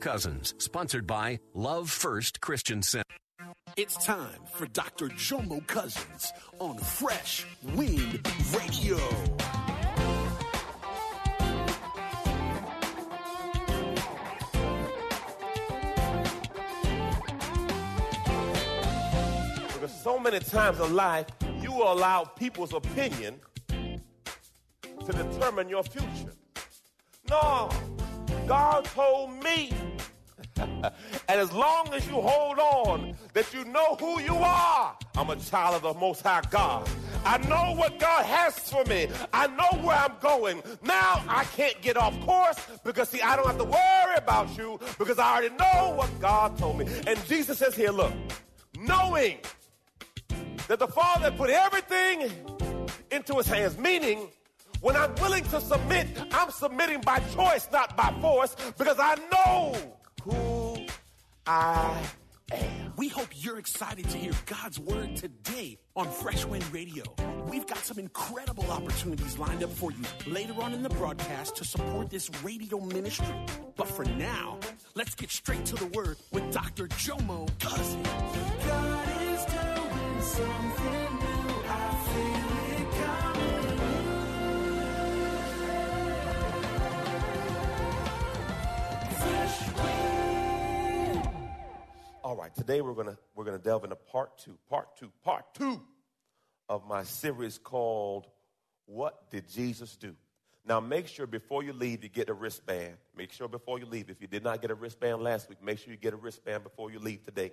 Cousins, sponsored by Love First Christian Center. It's time for Dr. Jomo Cousins on Fresh Wind Radio. Because so many times in life, you allow people's opinion to determine your future. No, God told me. and as long as you hold on, that you know who you are. I'm a child of the Most High God. I know what God has for me. I know where I'm going. Now I can't get off course because, see, I don't have to worry about you because I already know what God told me. And Jesus says here, look, knowing that the Father put everything into his hands, meaning when I'm willing to submit, I'm submitting by choice, not by force, because I know who I am. We hope you're excited to hear God's word today on Fresh Wind Radio. We've got some incredible opportunities lined up for you later on in the broadcast to support this radio ministry. But for now, let's get straight to the word with Dr. Jomo Cousins. God is doing something All right, today we're gonna we're gonna delve into part two, part two, part two of my series called "What Did Jesus Do." Now, make sure before you leave you get a wristband. Make sure before you leave, if you did not get a wristband last week, make sure you get a wristband before you leave today.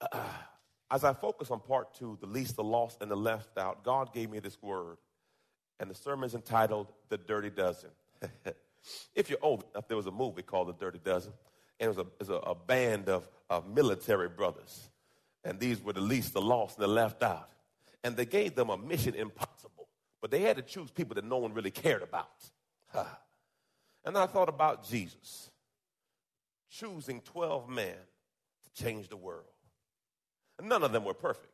Uh, as I focus on part two, the least, the lost, and the left out, God gave me this word, and the sermon is entitled "The Dirty Dozen." if you're old enough, there was a movie called The Dirty Dozen, and it was a, it was a, a band of, of military brothers. And these were the least, the lost, and the left out. And they gave them a mission impossible, but they had to choose people that no one really cared about. and I thought about Jesus choosing 12 men to change the world. None of them were perfect.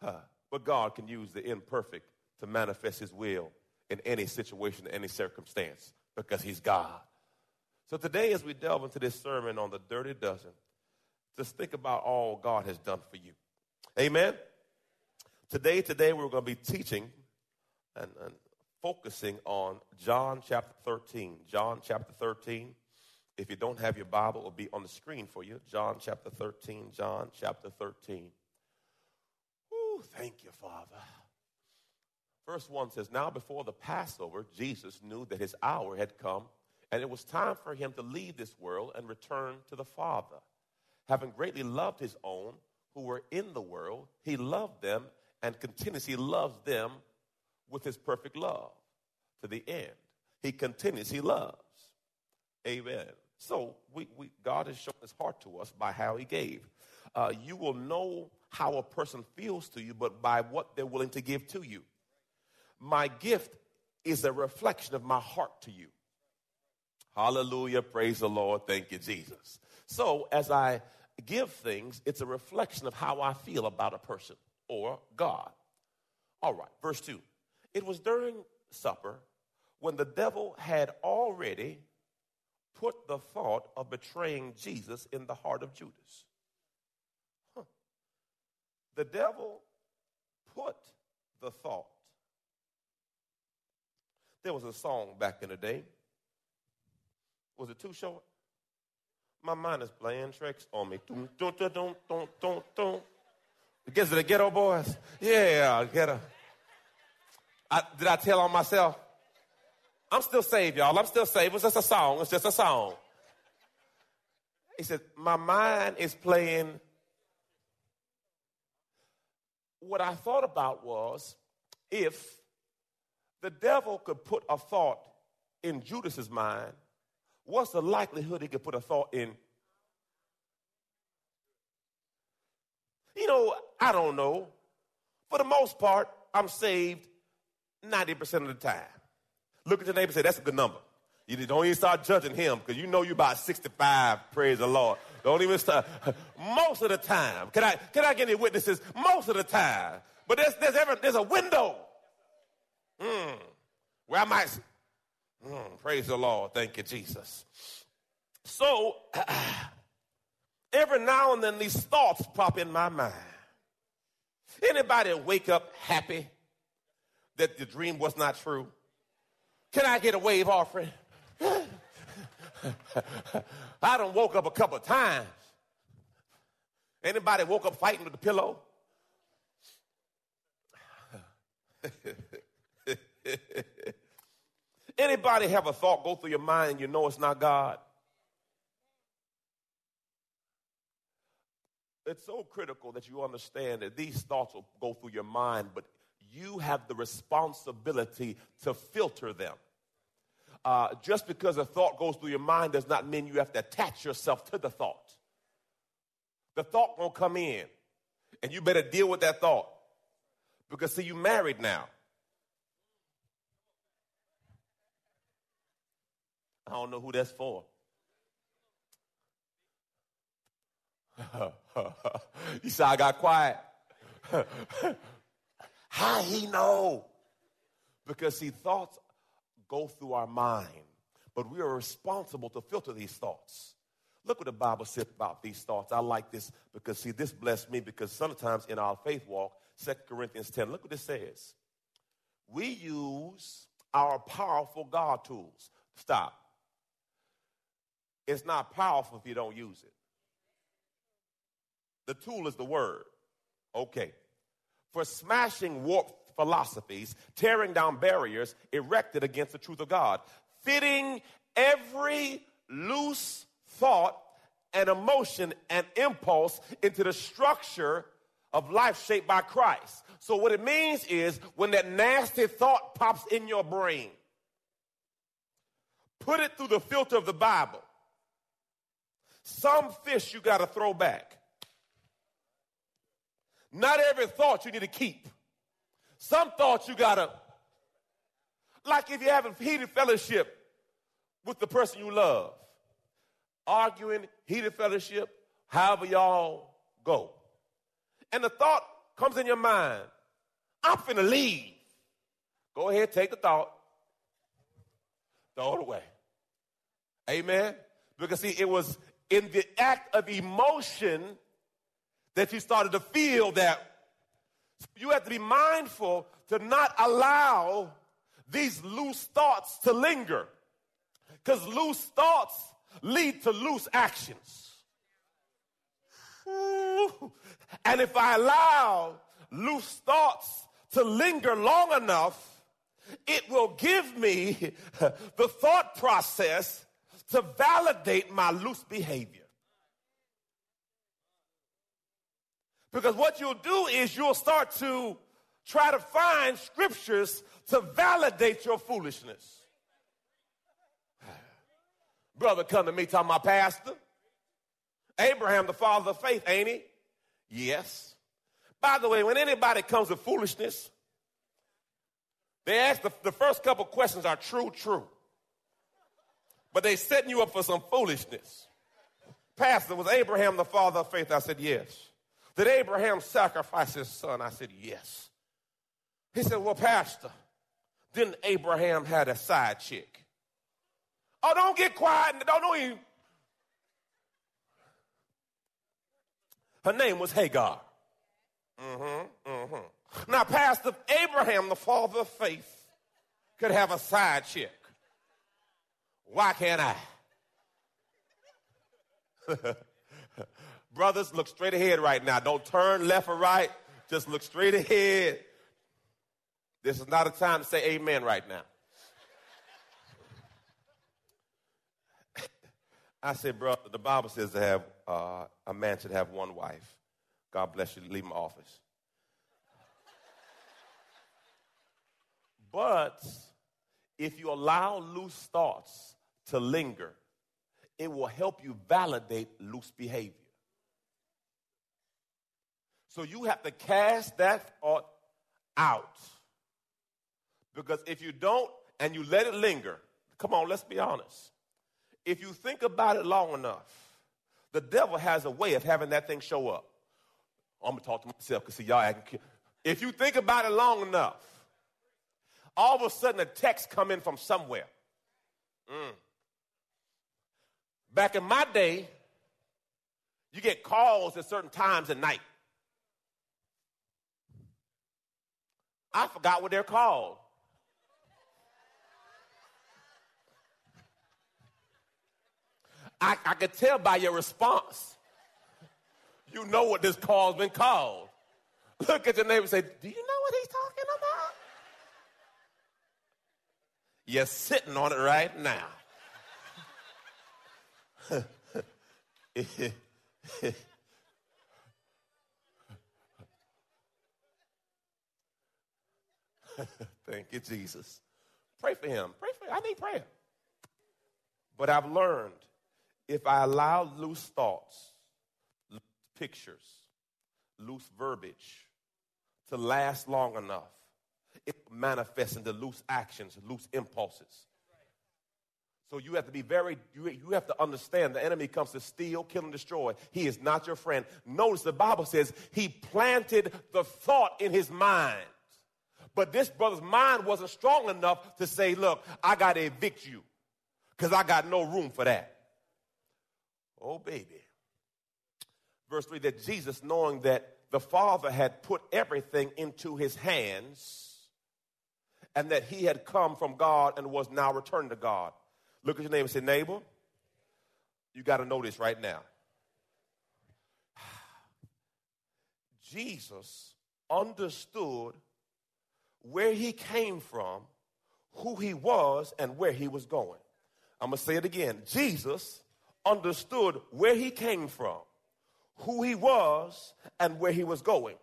But God can use the imperfect to manifest his will in any situation, any circumstance, because he's God. So today, as we delve into this sermon on the dirty dozen, just think about all God has done for you. Amen. Today, today we're going to be teaching and, and focusing on John chapter 13. John chapter 13. If you don't have your Bible, it will be on the screen for you. John chapter 13. John chapter 13. Ooh, thank you, Father. Verse 1 says, Now before the Passover, Jesus knew that his hour had come, and it was time for him to leave this world and return to the Father. Having greatly loved his own who were in the world, he loved them and continues, he loves them with his perfect love to the end. He continues, he loves. Amen. So we, we, God has shown his heart to us by how he gave. Uh, you will know how a person feels to you, but by what they're willing to give to you. My gift is a reflection of my heart to you. Hallelujah. Praise the Lord. Thank you, Jesus. So as I give things, it's a reflection of how I feel about a person or God. All right, verse 2. It was during supper when the devil had already put the thought of betraying Jesus in the heart of Judas. Huh. The devil put the thought. There was a song back in the day. Was it too short? My mind is playing tricks on me. Dun, dun, dun, dun, dun, dun, dun. Against the Geto Boys? Yeah, ghetto. I, did I tell on myself? I'm still saved, y'all. I'm still saved. It's just a song. It's just a song. He said, My mind is playing. What I thought about was if the devil could put a thought in Judas's mind, what's the likelihood he could put a thought in? You know, I don't know. For the most part, I'm saved 90% of the time. Look at your neighbor and say, that's a good number. You don't even start judging him because you know you're about 65, praise the Lord. Don't even start. Most of the time. Can I, can I get any witnesses? Most of the time. But there's, there's, ever, there's a window mm, where I might, mm, praise the Lord. Thank you, Jesus. So, every now and then these thoughts pop in my mind. Anybody wake up happy that the dream was not true? Can I get a wave offering? I done woke up a couple times. Anybody woke up fighting with the pillow? Anybody have a thought go through your mind and you know it's not God? It's so critical that you understand that these thoughts will go through your mind, but you have the responsibility to filter them. Uh, just because a thought goes through your mind does not mean you have to attach yourself to the thought. The thought won't come in, and you better deal with that thought. Because, see, you married now. I don't know who that's for. you said I got quiet. How he know? Because see, thoughts go through our mind, but we are responsible to filter these thoughts. Look what the Bible says about these thoughts. I like this because see, this blessed me because sometimes in our faith walk, 2 Corinthians 10, look what it says. We use our powerful God tools. Stop. It's not powerful if you don't use it. The tool is the word. Okay. For smashing warped philosophies, tearing down barriers erected against the truth of God, fitting every loose thought and emotion and impulse into the structure of life shaped by Christ. So, what it means is when that nasty thought pops in your brain, put it through the filter of the Bible. Some fish you got to throw back. Not every thought you need to keep. Some thoughts you got to, like if you have a heated fellowship with the person you love, arguing, heated fellowship, however y'all go. And the thought comes in your mind, I'm finna leave. Go ahead, take the thought, throw it away. Amen? Because see, it was in the act of emotion that you started to feel that. You have to be mindful to not allow these loose thoughts to linger. Because loose thoughts lead to loose actions. And if I allow loose thoughts to linger long enough, it will give me the thought process to validate my loose behavior. Because what you'll do is you'll start to try to find scriptures to validate your foolishness. Brother, come to me talking about pastor. Abraham, the father of faith, ain't he? Yes. By the way, when anybody comes with foolishness, they ask the, the first couple questions are true, true. But they setting you up for some foolishness. Pastor, was Abraham the father of faith? I said, yes. Did Abraham sacrifice his son? I said, yes. He said, well, Pastor, didn't Abraham had a side chick? Oh, don't get quiet. Don't, don't even. Her name was Hagar. Mm-hmm, mm-hmm. Now, Pastor Abraham, the father of faith, could have a side chick. Why can't I? Brothers, look straight ahead right now. Don't turn left or right. Just look straight ahead. This is not a time to say amen right now. I said, brother, the Bible says to have uh, a man should have one wife. God bless you. Leave my office. but if you allow loose thoughts to linger, it will help you validate loose behavior. So you have to cast that thought out. Because if you don't and you let it linger, come on, let's be honest. If you think about it long enough, the devil has a way of having that thing show up. I'm gonna talk to myself because see y'all acting. If you think about it long enough, all of a sudden a text come in from somewhere. Mm. Back in my day, you get calls at certain times at night. I forgot what they're called. I, I could tell by your response. You know what this call's been called. Look at your neighbor and say, Do you know what he's talking about? You're sitting on it right now. Thank you, Jesus. Pray for him. Pray for him. I need prayer. But I've learned if I allow loose thoughts, loose pictures, loose verbiage to last long enough, it manifests into loose actions, loose impulses. So you have to be very, you, have to understand the enemy comes to steal, kill, and destroy. He is not your friend. Notice the Bible says he planted the thought in his mind. But this brother's mind wasn't strong enough to say, look, I got to evict you because I got no room for that. Oh, baby. Verse 3 that Jesus, knowing that the Father had put everything into his hands and that he had come from God and was now returned to God. Look at your neighbor and say, Neighbor, you got to know this right now. Jesus understood where he came from, who he was, and where he was going. I'm going to say it again. Jesus understood where he came from, who he was, and where he was going.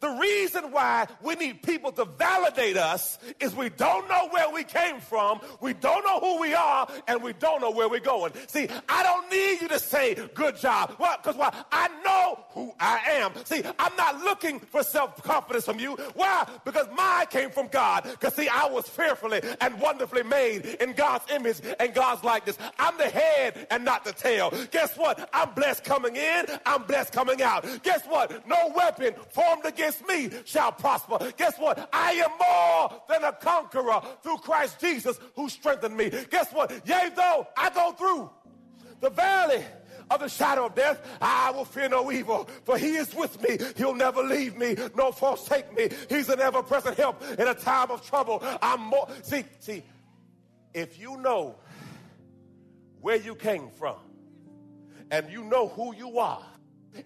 The reason why we need people to validate us is we don't know where we came from, we don't know who we are, and we don't know where we're going. See, I don't need you to say good job. Well, because why? I know who I am. See, I'm not looking for self-confidence from you. Why? Because mine came from God. Because see, I was fearfully and wonderfully made in God's image and God's likeness. I'm the head and not the tail. Guess what? I'm blessed coming in, I'm blessed coming out. Guess what? No weapon formed against me shall prosper. Guess what? I am more than a conqueror through Christ Jesus who strengthened me. Guess what? Yea, though I go through the valley of the shadow of death, I will fear no evil, for he is with me. He'll never leave me, nor forsake me. He's an ever present help in a time of trouble. I'm more, see, see, if you know where you came from, and you know who you are,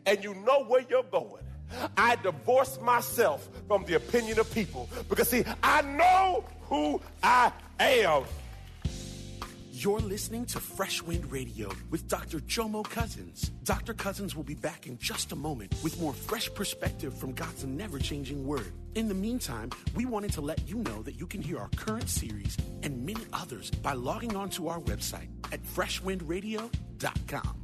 and you know where you're going, I divorce myself from the opinion of people because, see, I know who I am. You're listening to Fresh Wind Radio with Dr. Jomo Cousins. Dr. Cousins will be back in just a moment with more fresh perspective from God's never changing word. In the meantime, we wanted to let you know that you can hear our current series and many others by logging on to our website at freshwindradio.com.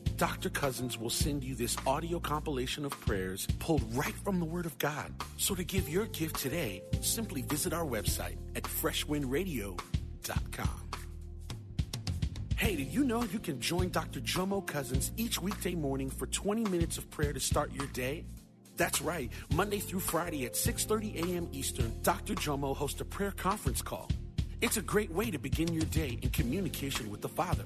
Dr. Cousins will send you this audio compilation of prayers pulled right from the Word of God. So to give your gift today, simply visit our website at freshwindradio.com. Hey, did you know you can join Dr. Jomo Cousins each weekday morning for 20 minutes of prayer to start your day? That's right. Monday through Friday at 6:30 a.m. Eastern, Dr. Jomo hosts a prayer conference call. It's a great way to begin your day in communication with the Father.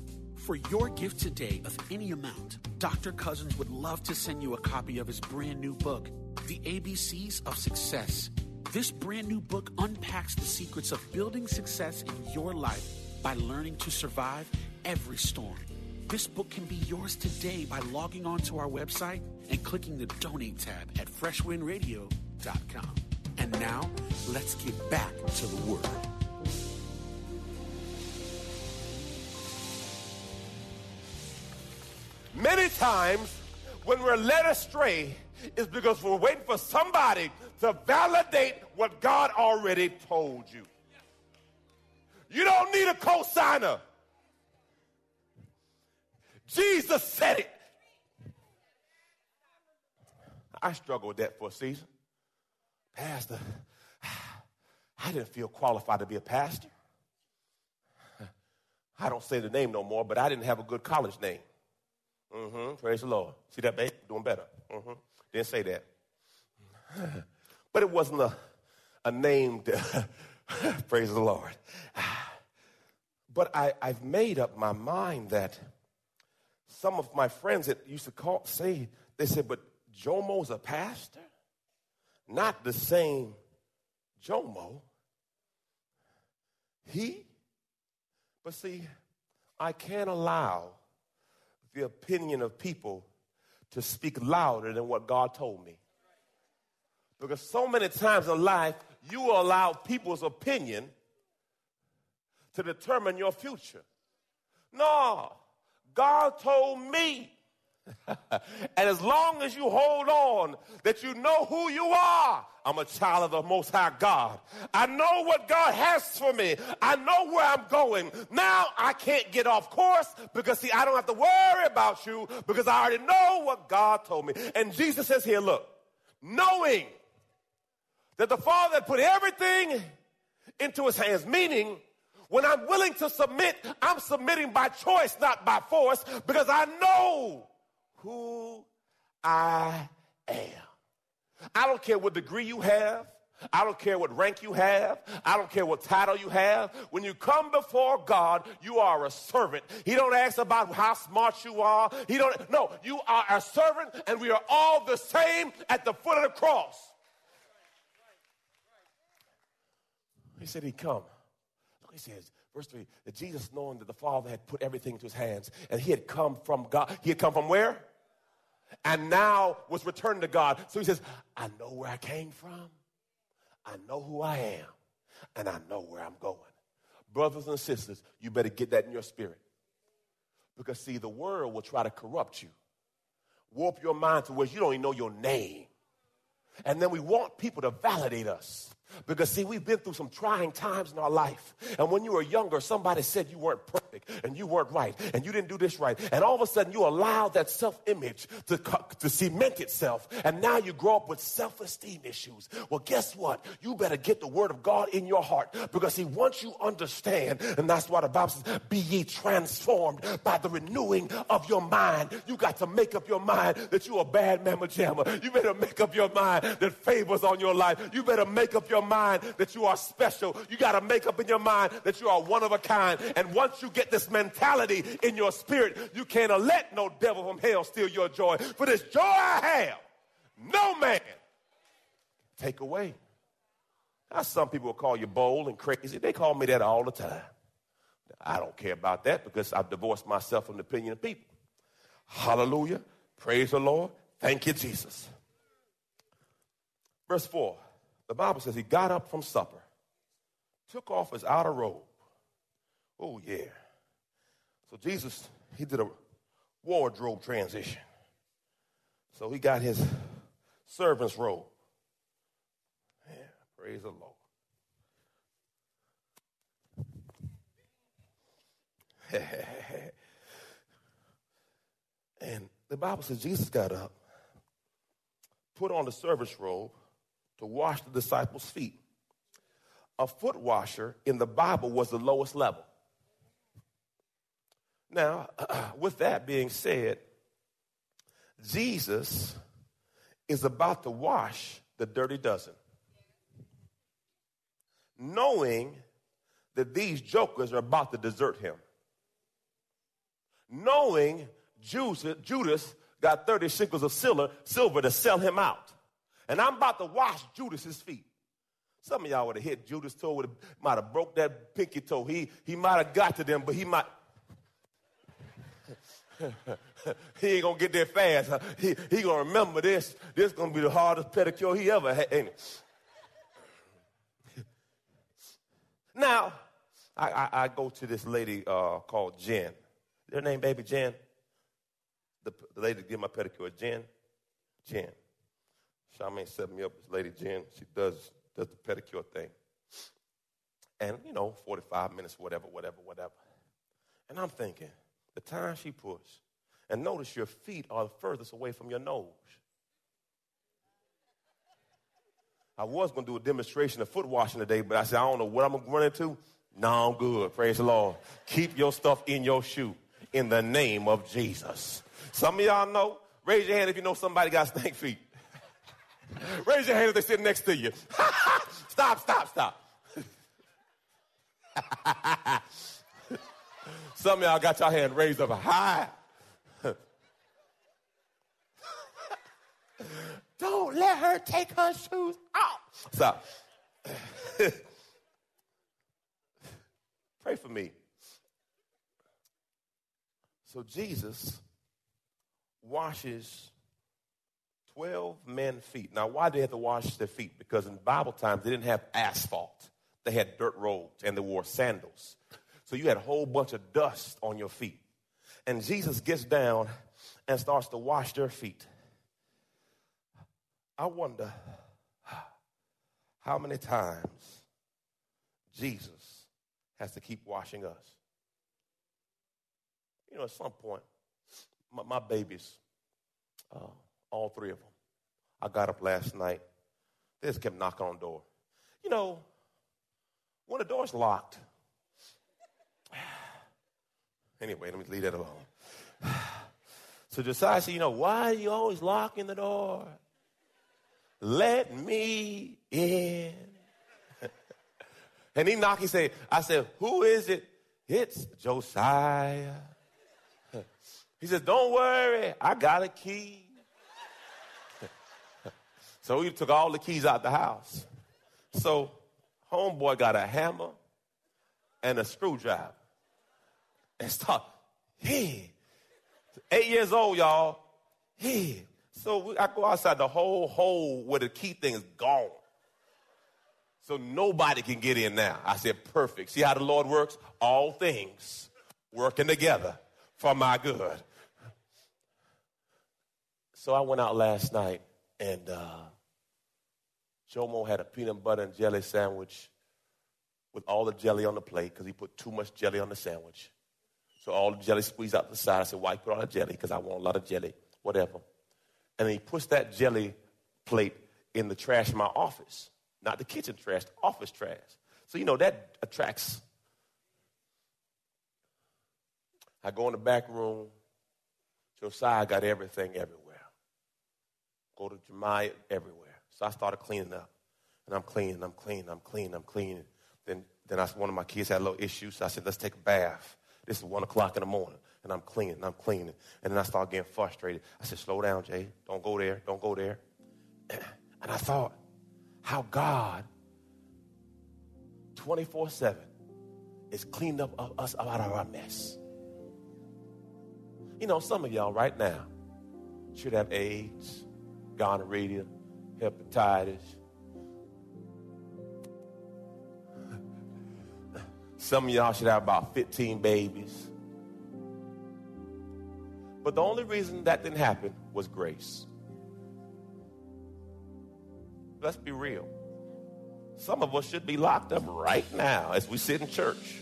For your gift today of any amount, Dr. Cousins would love to send you a copy of his brand new book, The ABCs of Success. This brand new book unpacks the secrets of building success in your life by learning to survive every storm. This book can be yours today by logging on to our website and clicking the donate tab at freshwindradio.com. And now, let's get back to the word. Many times when we're led astray is because we're waiting for somebody to validate what God already told you. You don't need a cosigner. Jesus said it. I struggled with that for a season. Pastor, I didn't feel qualified to be a pastor. I don't say the name no more, but I didn't have a good college name. Mm-hmm. Praise the Lord. See that, babe? Doing better. Mm-hmm. Didn't say that. But it wasn't a, a name praise the Lord. But I, I've made up my mind that some of my friends that used to call say, they said, but Jomo's a pastor? Not the same Jomo. He? But see, I can't allow the opinion of people to speak louder than what God told me. Because so many times in life, you allow people's opinion to determine your future. No, God told me. and as long as you hold on that you know who you are, I'm a child of the Most High God. I know what God has for me. I know where I'm going. Now I can't get off course because, see, I don't have to worry about you because I already know what God told me. And Jesus says here, look, knowing that the Father put everything into his hands, meaning when I'm willing to submit, I'm submitting by choice, not by force, because I know who I am. I don't care what degree you have. I don't care what rank you have. I don't care what title you have. When you come before God, you are a servant. He don't ask about how smart you are. He don't, no, you are a servant and we are all the same at the foot of the cross. He said he'd come. Look, he says, verse 3, that Jesus, knowing that the Father had put everything into his hands, and he had come from God. He had come from where? And now was returned to God. So he says, I know where I came from. I know who I am. And I know where I'm going. Brothers and sisters, you better get that in your spirit. Because, see, the world will try to corrupt you, warp your mind to where you don't even know your name. And then we want people to validate us. Because, see, we've been through some trying times in our life. And when you were younger, somebody said you weren't perfect and you weren't right and you didn't do this right. And all of a sudden, you allowed that self image to, to cement itself. And now you grow up with self esteem issues. Well, guess what? You better get the word of God in your heart because, see, once you understand, and that's why the Bible says, be ye transformed by the renewing of your mind. You got to make up your mind that you're a bad mamma jamma. You better make up your mind that favors on your life. You better make up your your mind that you are special. You got to make up in your mind that you are one of a kind. And once you get this mentality in your spirit, you can't let no devil from hell steal your joy. For this joy I have, no man take away. Now, some people will call you bold and crazy. They call me that all the time. I don't care about that because I've divorced myself from the opinion of people. Hallelujah. Praise the Lord. Thank you, Jesus. Verse 4 the Bible says he got up from supper, took off his outer robe. Oh, yeah. So Jesus, he did a wardrobe transition. So he got his servant's robe. Yeah, praise the Lord. and the Bible says Jesus got up, put on the servant's robe, to wash the disciples' feet. A foot washer in the Bible was the lowest level. Now, with that being said, Jesus is about to wash the dirty dozen. Knowing that these jokers are about to desert him. Knowing Judas got 30 shekels of silver, to sell him out. And I'm about to wash Judas's feet. Some of y'all would have hit Judas' toe, would have, might have broke that pinky toe. He, he might have got to them, but he might. he ain't gonna get there fast. He, he gonna remember this. This gonna be the hardest pedicure he ever had. Ain't it? now, I, I, I, go to this lady uh, called Jen. Her name, baby Jen. The, the lady that did my pedicure, Jen. Jen. Charmaine set me up. This lady Jen. She does does the pedicure thing. And, you know, 45 minutes, whatever, whatever, whatever. And I'm thinking, the time she puts, and notice your feet are the furthest away from your nose. I was going to do a demonstration of foot washing today, but I said, I don't know what I'm going to run into. No, I'm good. Praise the Lord. Keep your stuff in your shoe in the name of Jesus. Some of y'all know. Raise your hand if you know somebody got stank feet. Raise your hand if they're sitting next to you. stop, stop, stop. Some of y'all got your hand raised up high. Don't let her take her shoes off. Stop. Pray for me. So Jesus washes 12 men feet. Now, why did they have to wash their feet? Because in Bible times, they didn't have asphalt. They had dirt roads and they wore sandals. So you had a whole bunch of dust on your feet. And Jesus gets down and starts to wash their feet. I wonder how many times Jesus has to keep washing us. You know, at some point, my, my babies, uh, all three of them, I got up last night. They just kept knocking on the door. You know, when the door's locked, anyway, let me leave that alone. So Josiah said, You know, why are you always locking the door? Let me in. and he knocked, he said, I said, Who is it? It's Josiah. He says, Don't worry, I got a key. So we took all the keys out the house. So homeboy got a hammer and a screwdriver and start, hey, eight years old, y'all. Hey. So we, I go outside, the whole hole where the key thing is gone. So nobody can get in now. I said, perfect. See how the Lord works? All things working together for my good. So I went out last night and uh, Jomo had a peanut butter and jelly sandwich with all the jelly on the plate because he put too much jelly on the sandwich. So all the jelly squeezed out the side. I said, Why you put all the jelly? Because I want a lot of jelly, whatever. And he puts that jelly plate in the trash in my office. Not the kitchen trash, the office trash. So, you know, that attracts. I go in the back room. Josiah got everything everywhere. Go to Jemiah everywhere. So I started cleaning up. And I'm cleaning, I'm cleaning, I'm cleaning, I'm cleaning. Then, then I, one of my kids had a little issue, so I said, let's take a bath. This is 1 o'clock in the morning. And I'm cleaning, I'm cleaning. And then I started getting frustrated. I said, slow down, Jay. Don't go there, don't go there. And I thought, how God, 24 7, is cleaned up us out of our mess. You know, some of y'all right now should have AIDS, gonorrhea, hepatitis. Some of y'all should have about 15 babies. But the only reason that didn't happen was grace. Let's be real. Some of us should be locked up right now as we sit in church.